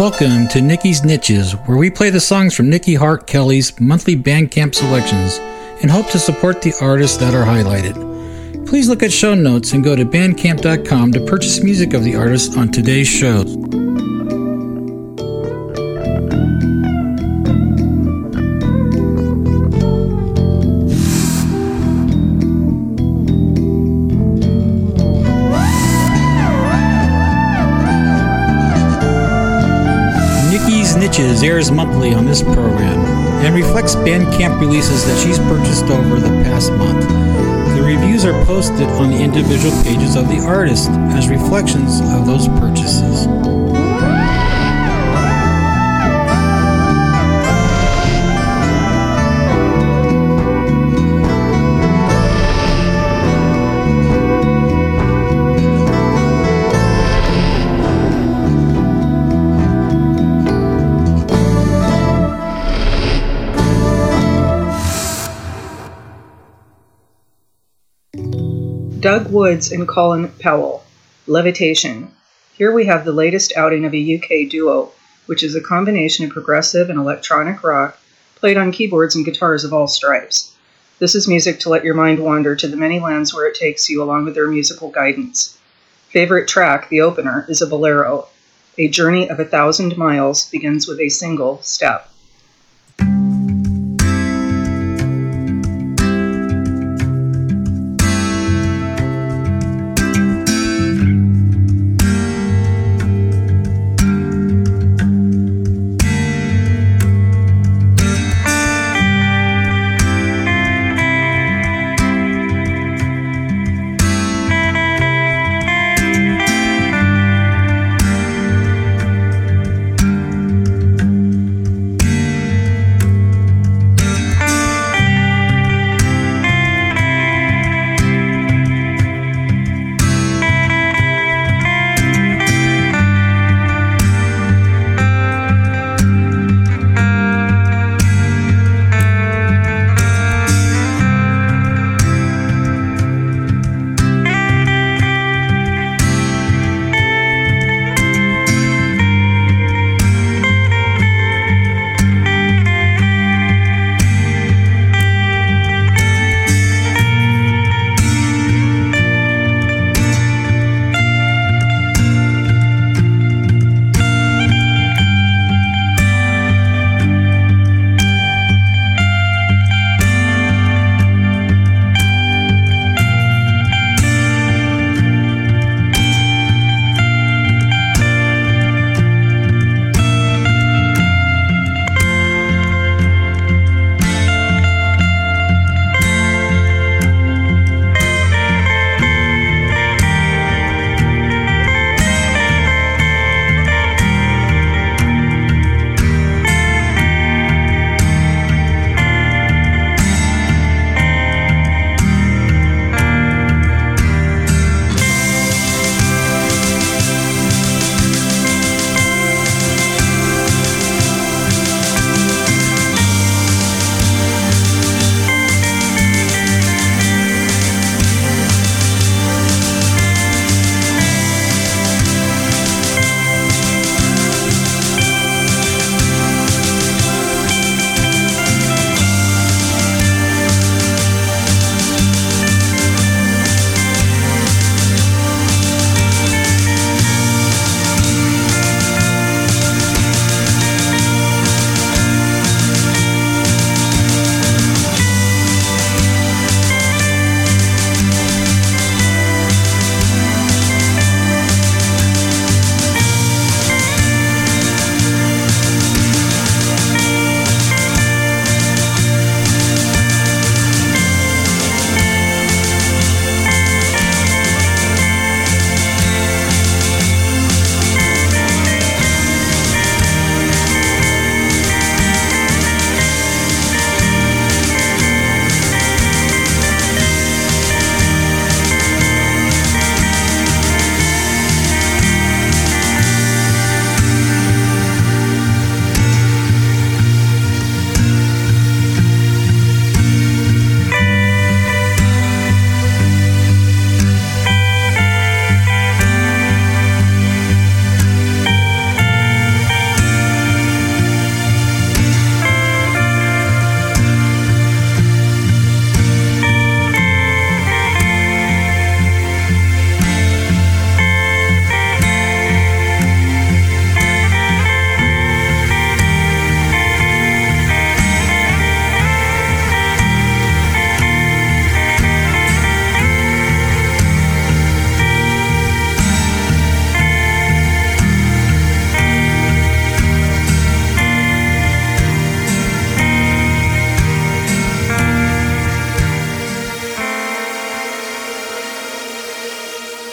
Welcome to Nickie's Niches, where we play the songs from Nikki Hart Kelly's monthly Bandcamp selections and hope to support the artists that are highlighted. Please look at show notes and go to bandcamp.com to purchase music of the artists on today's show. Niches airs monthly on this program and reflects Bandcamp releases that she's purchased over the past month. The reviews are posted on the individual pages of the artist as reflections of those purchases. Doug Woods and Colin Powell, Levitation. Here we have the latest outing of a UK duo, which is a combination of progressive and electronic rock played on keyboards and guitars of all stripes. This is music to let your mind wander to the many lands where it takes you, along with their musical guidance. Favorite track, the opener, is a bolero. A journey of a thousand miles begins with a single step.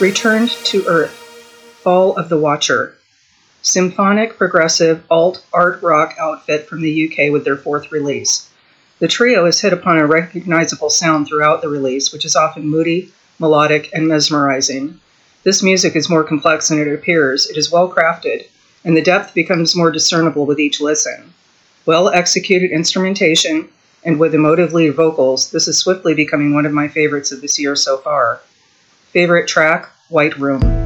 Returned to Earth, Fall of the Watcher, symphonic, progressive, alt art rock outfit from the UK with their fourth release. The trio has hit upon a recognizable sound throughout the release, which is often moody, melodic, and mesmerizing. This music is more complex than it appears. It is well crafted, and the depth becomes more discernible with each listen. Well executed instrumentation, and with emotive lead vocals, this is swiftly becoming one of my favorites of this year so far. Favorite track White Room.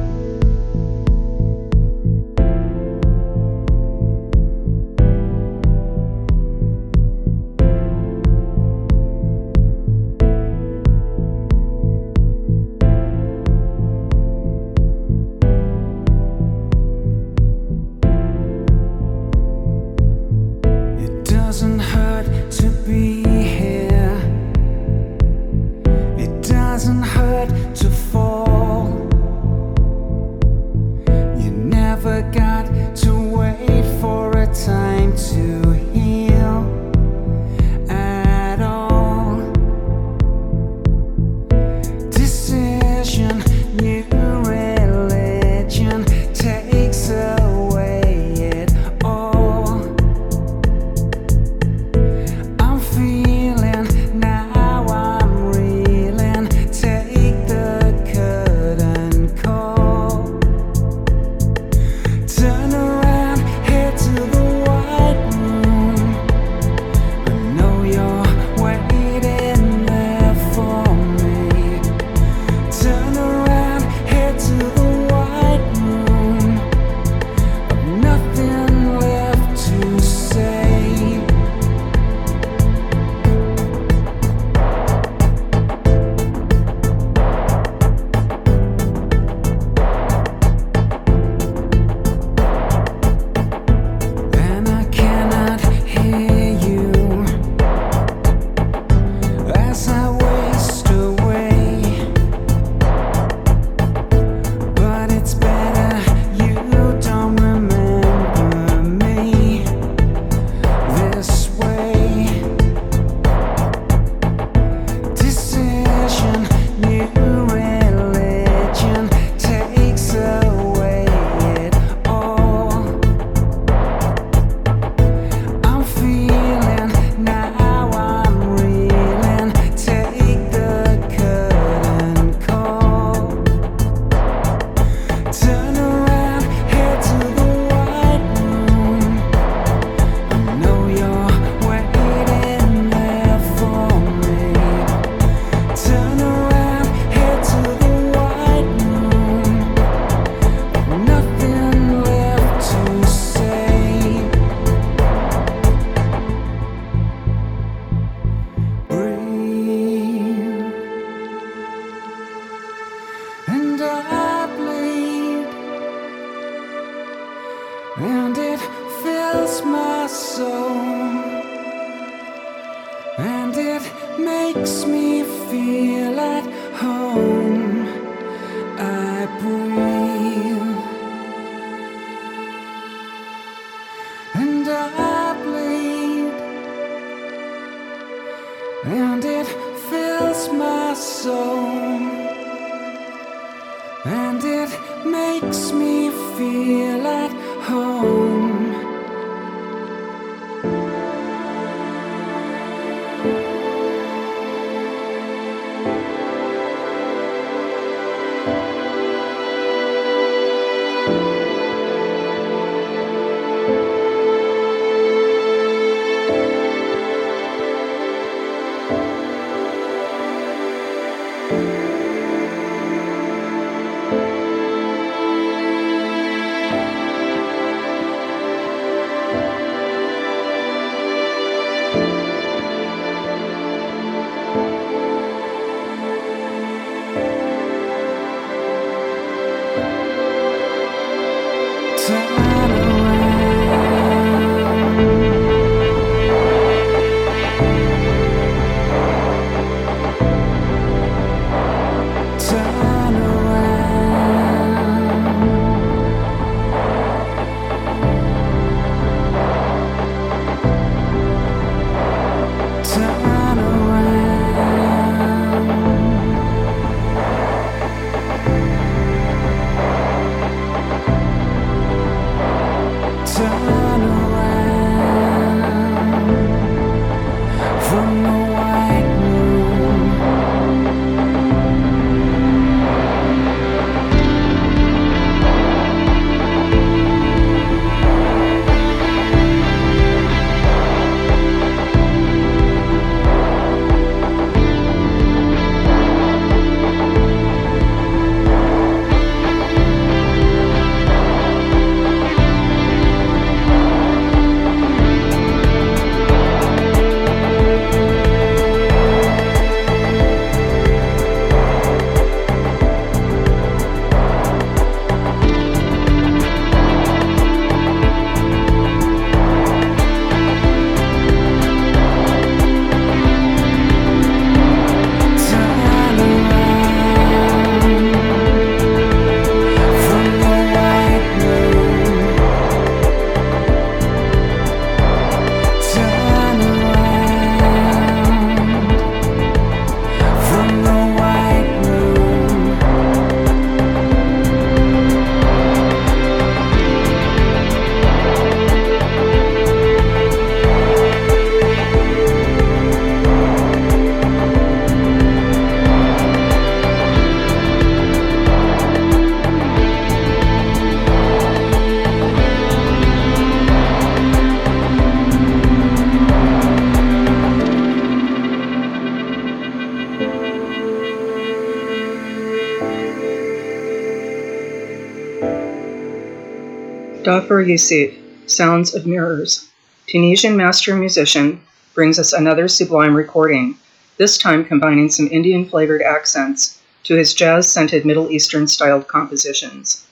Dhafer Youssef, Sounds of Mirrors. Tunisian master musician brings us another sublime recording, this time combining some Indian flavored accents to his jazz scented Middle Eastern styled compositions.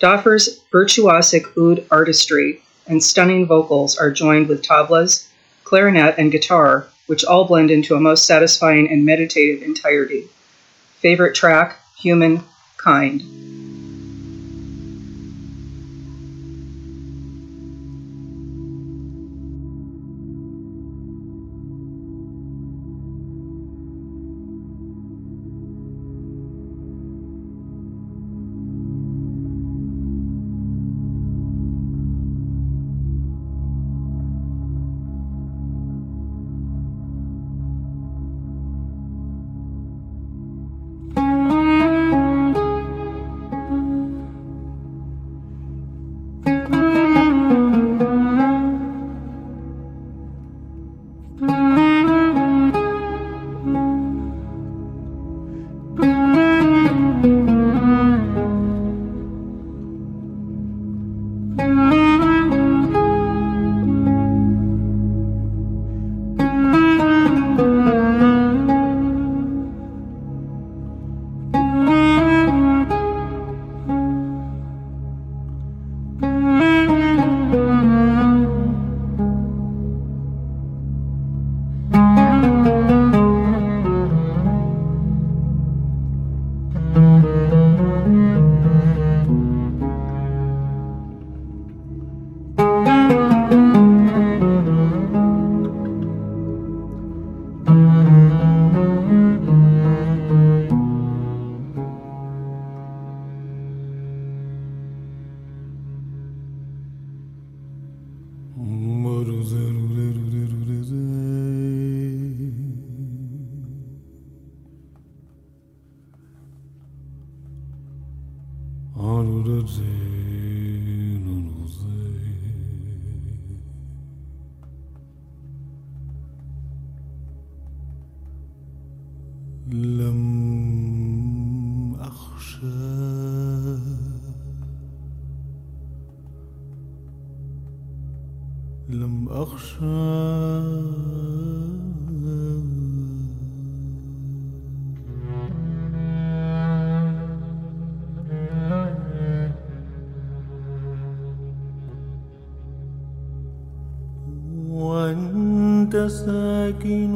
Dhafer's virtuosic oud artistry and stunning vocals are joined with tablas, clarinet, and guitar, which all blend into a most satisfying and meditative entirety. Favorite track, Human Kind. ساكن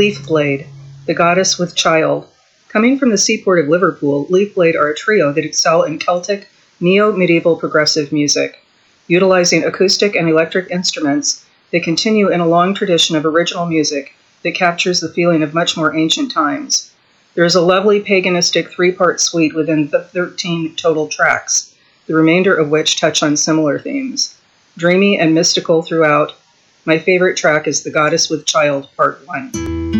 Leafblade, the goddess with child. Coming from the seaport of Liverpool, Leafblade are a trio that excel in Celtic, neo medieval progressive music. Utilizing acoustic and electric instruments, they continue in a long tradition of original music that captures the feeling of much more ancient times. There is a lovely paganistic three part suite within the 13 total tracks, the remainder of which touch on similar themes. Dreamy and mystical throughout, my favorite track is The Goddess with Child, Part 1.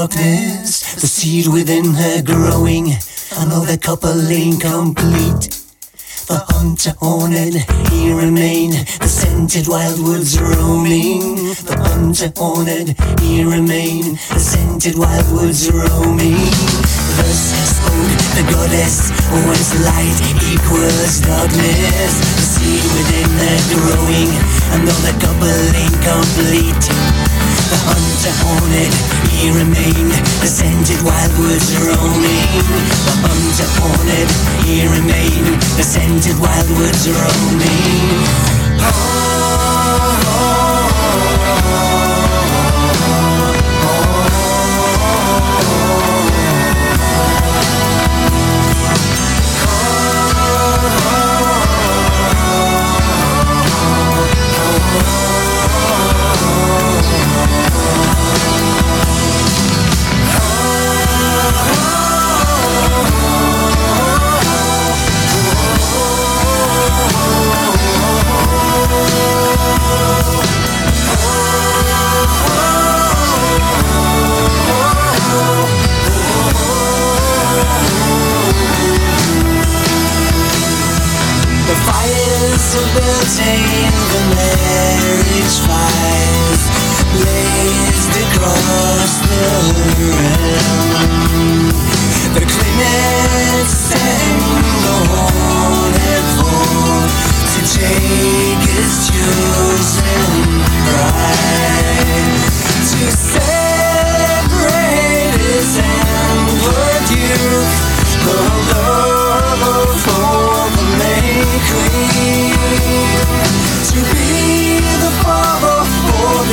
Darkness, the seed within her growing, another couple incomplete. The hunter horned, he remained, the scented wildwoods roaming. The hunter horned, he remained, the scented wildwoods roaming. Thus spoke the goddess, once light equals darkness, the seed within her growing, another couple incomplete. The hunter haunted, he remained. The wildwoods roaming. The hunter haunted, he remained. The wildwoods roaming. Oh,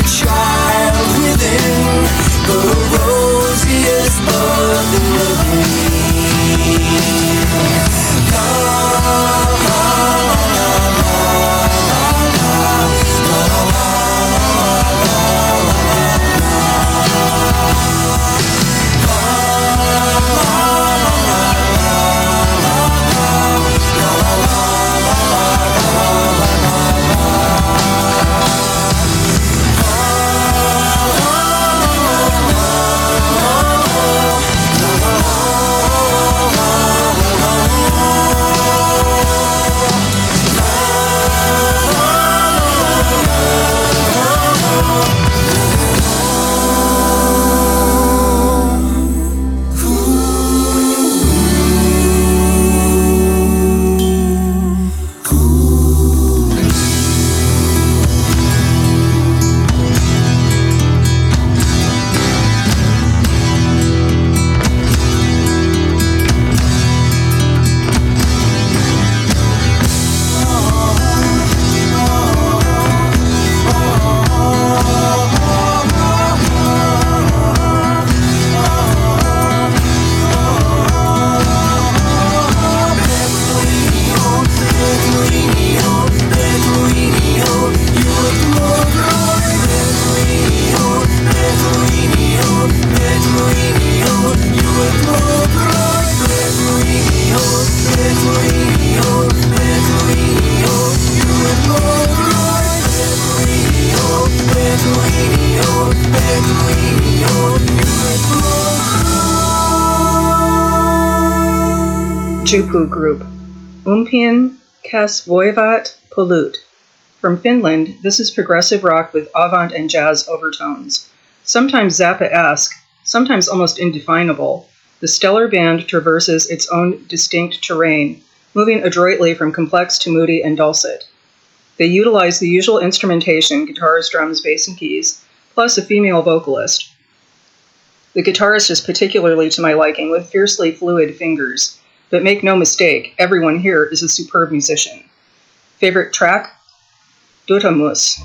child within. The rosiest in the Jupu group, Umpien Kes Voivat Pollute. From Finland, this is progressive rock with avant and jazz overtones. Sometimes Zappa-esque, sometimes almost indefinable, the stellar band traverses its own distinct terrain, moving adroitly from complex to moody and dulcet. They utilize the usual instrumentation guitars, drums, bass, and keys, plus a female vocalist. The guitarist is particularly to my liking, with fiercely fluid fingers. But make no mistake, everyone here is a superb musician. Favorite track? Täyttymys.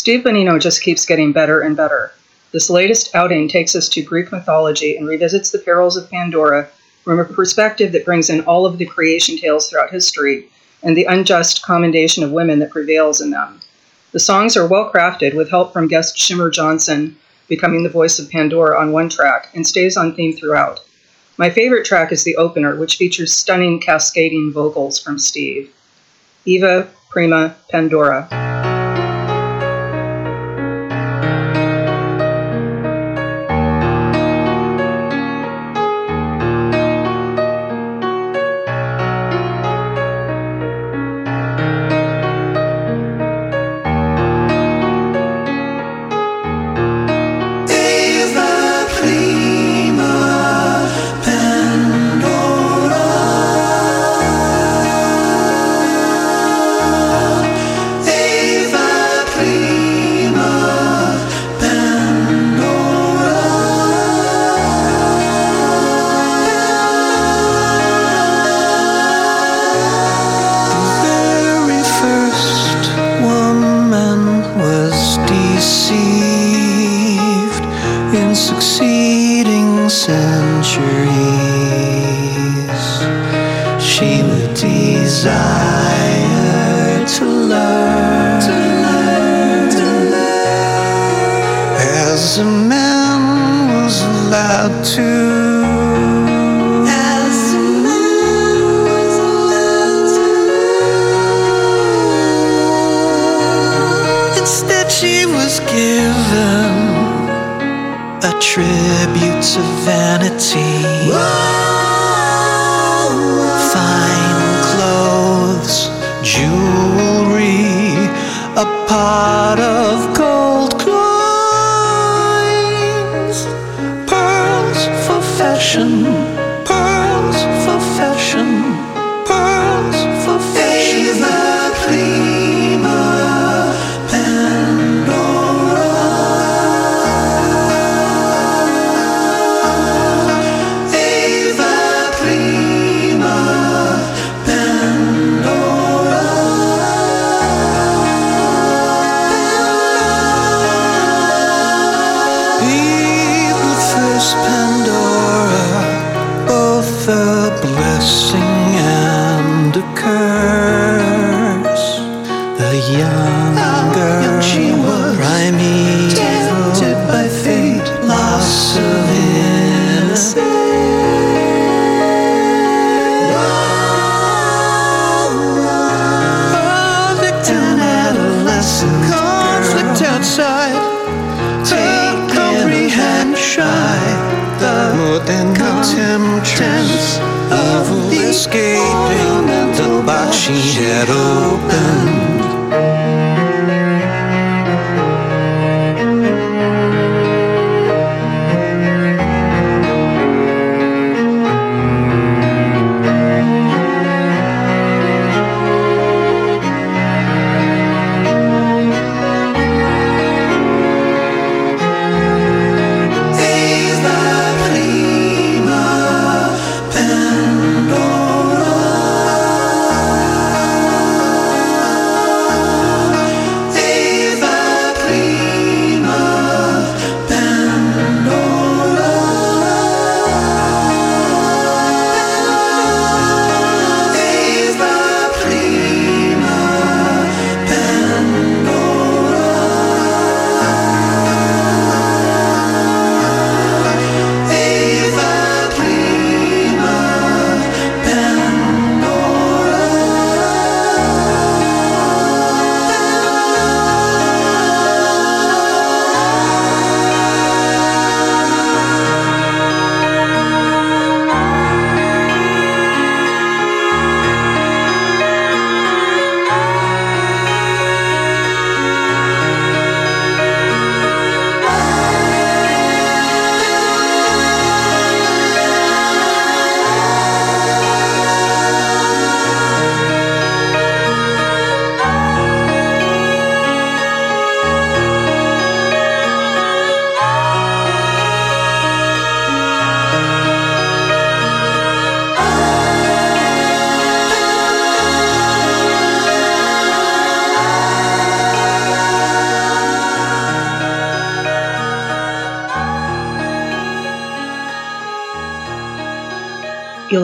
Steve Bonino just keeps getting better and better. This latest outing takes us to Greek mythology and revisits the perils of Pandora from a perspective that brings in all of the creation tales throughout history and the unjust commendation of women that prevails in them. The songs are well crafted with help from guest Shimmer Johnson becoming the voice of Pandora on one track and stays on theme throughout. My favorite track is the opener, which features stunning cascading vocals from Steve. Eva Prima Pandora.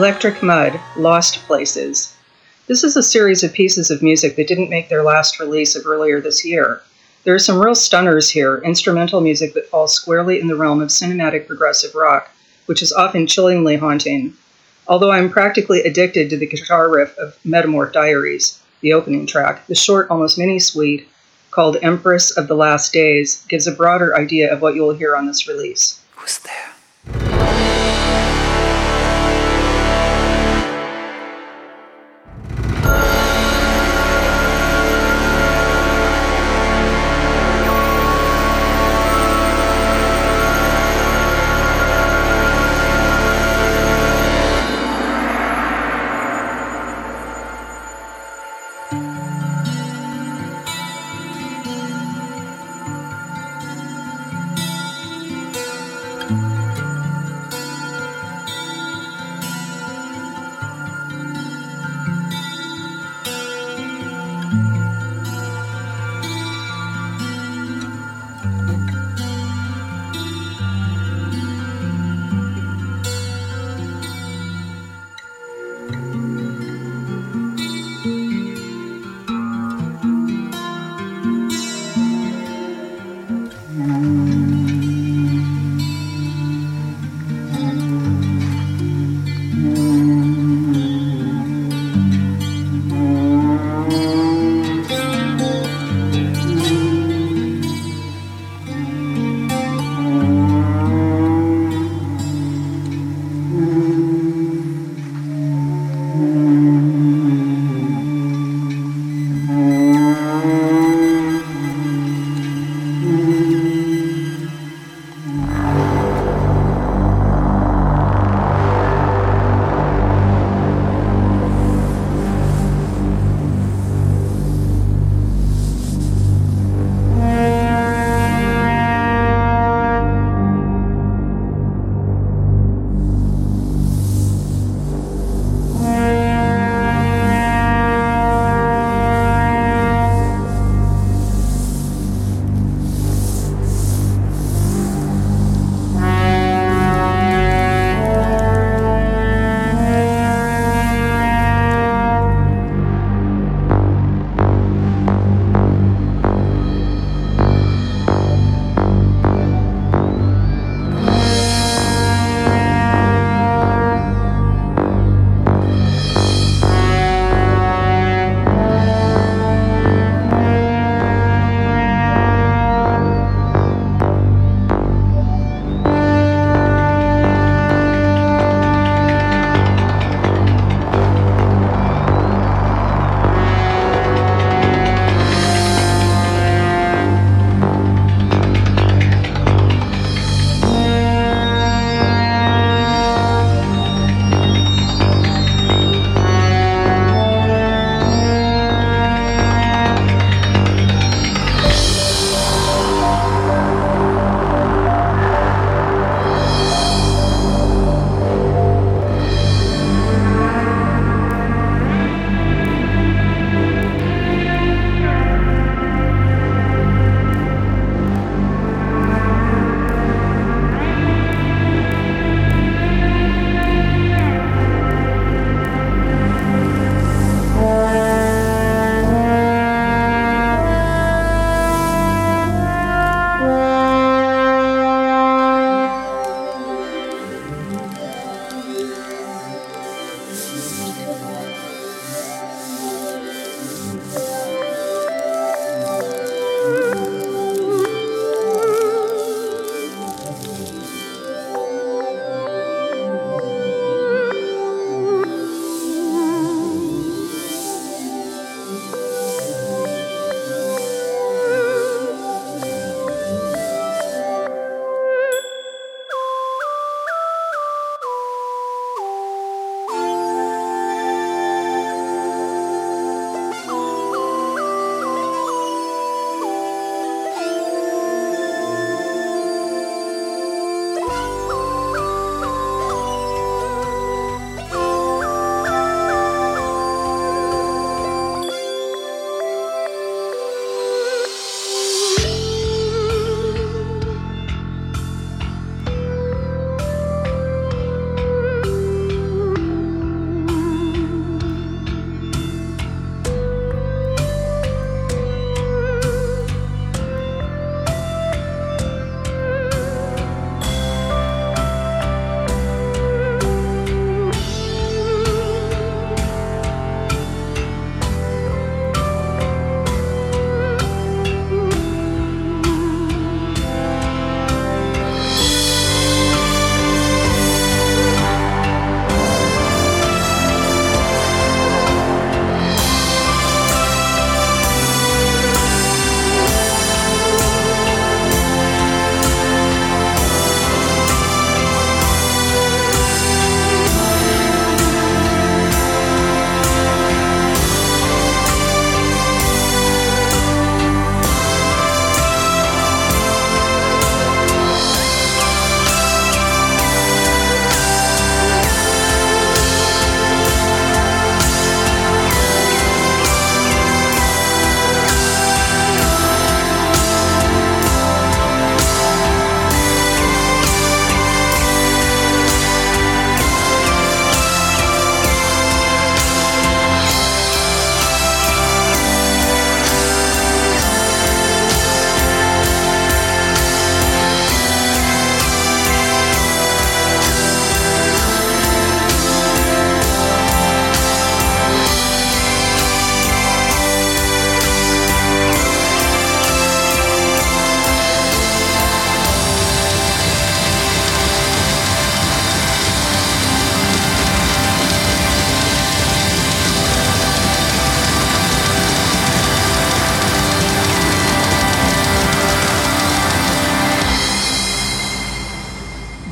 Electric Mud, Lost Places. This is a series of pieces of music that didn't make their last release of earlier this year. There are some real stunners here, instrumental music that falls squarely in the realm of cinematic progressive rock, which is often chillingly haunting. Although I'm practically addicted to the guitar riff of Metamorph Diaries, the opening track, the short, almost mini suite called Empress of the Last Days gives a broader idea of what you will hear on this release. Who's there?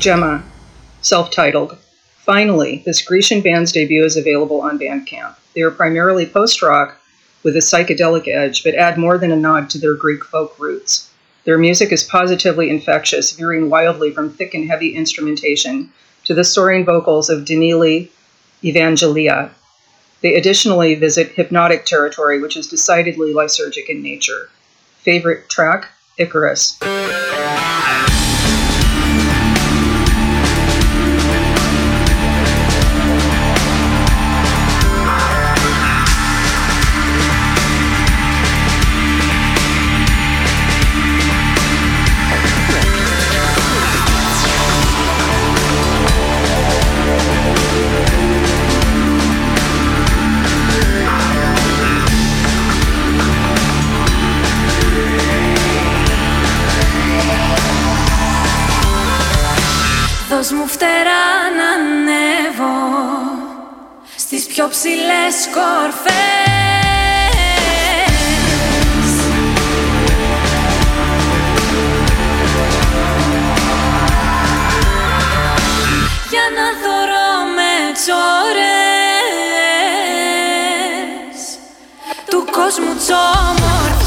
Gemma, self titled. Finally, this Grecian band's debut is available on Bandcamp. They are primarily post rock with a psychedelic edge, but add more than a nod to their Greek folk roots. Their music is positively infectious, veering wildly from thick and heavy instrumentation to the soaring vocals of Danili Evangelia. They additionally visit hypnotic territory, which is decidedly lysergic in nature. Favorite track? Icarus. Πιο ψηλές κορφές. Για να θωρώ με τσόρες Του κόσμου τσόμορφες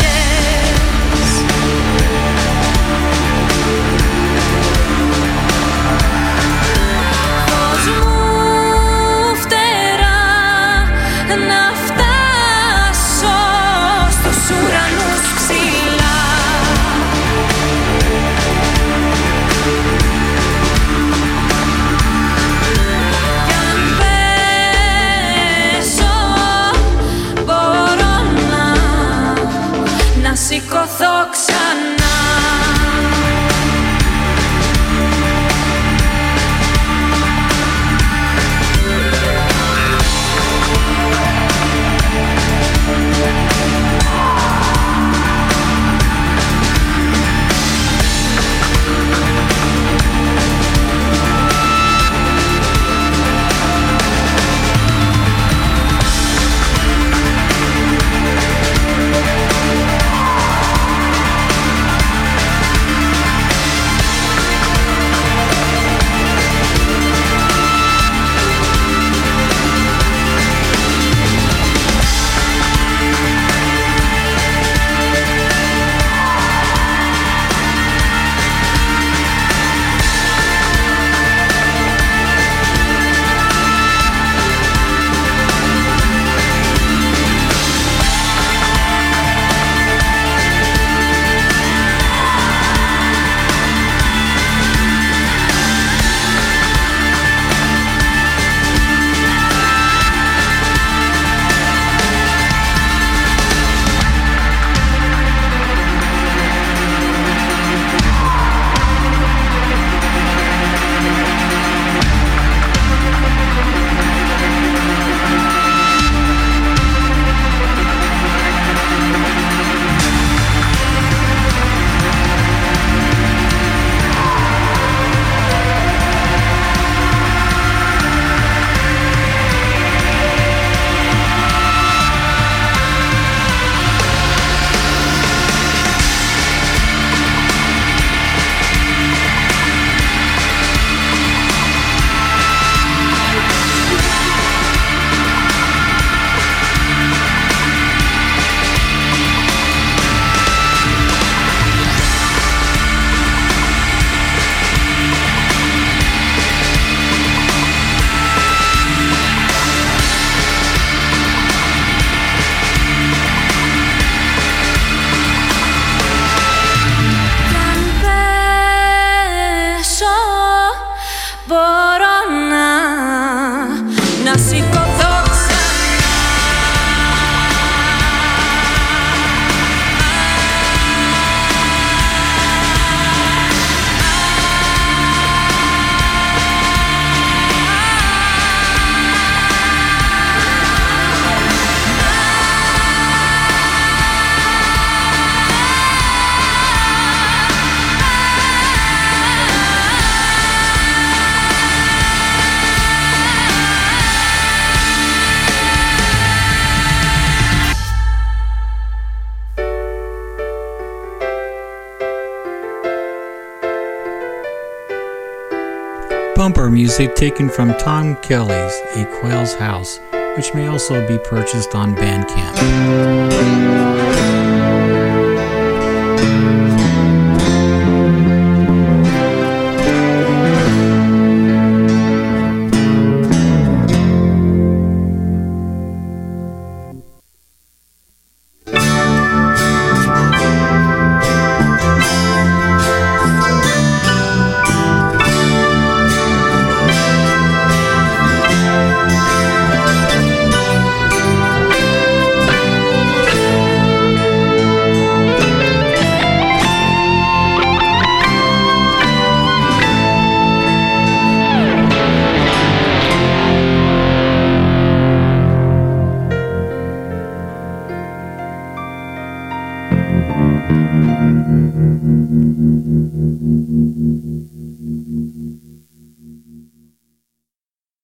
bumper music taken from Tom Kelly's A Quail's House, which may also be purchased on Bandcamp.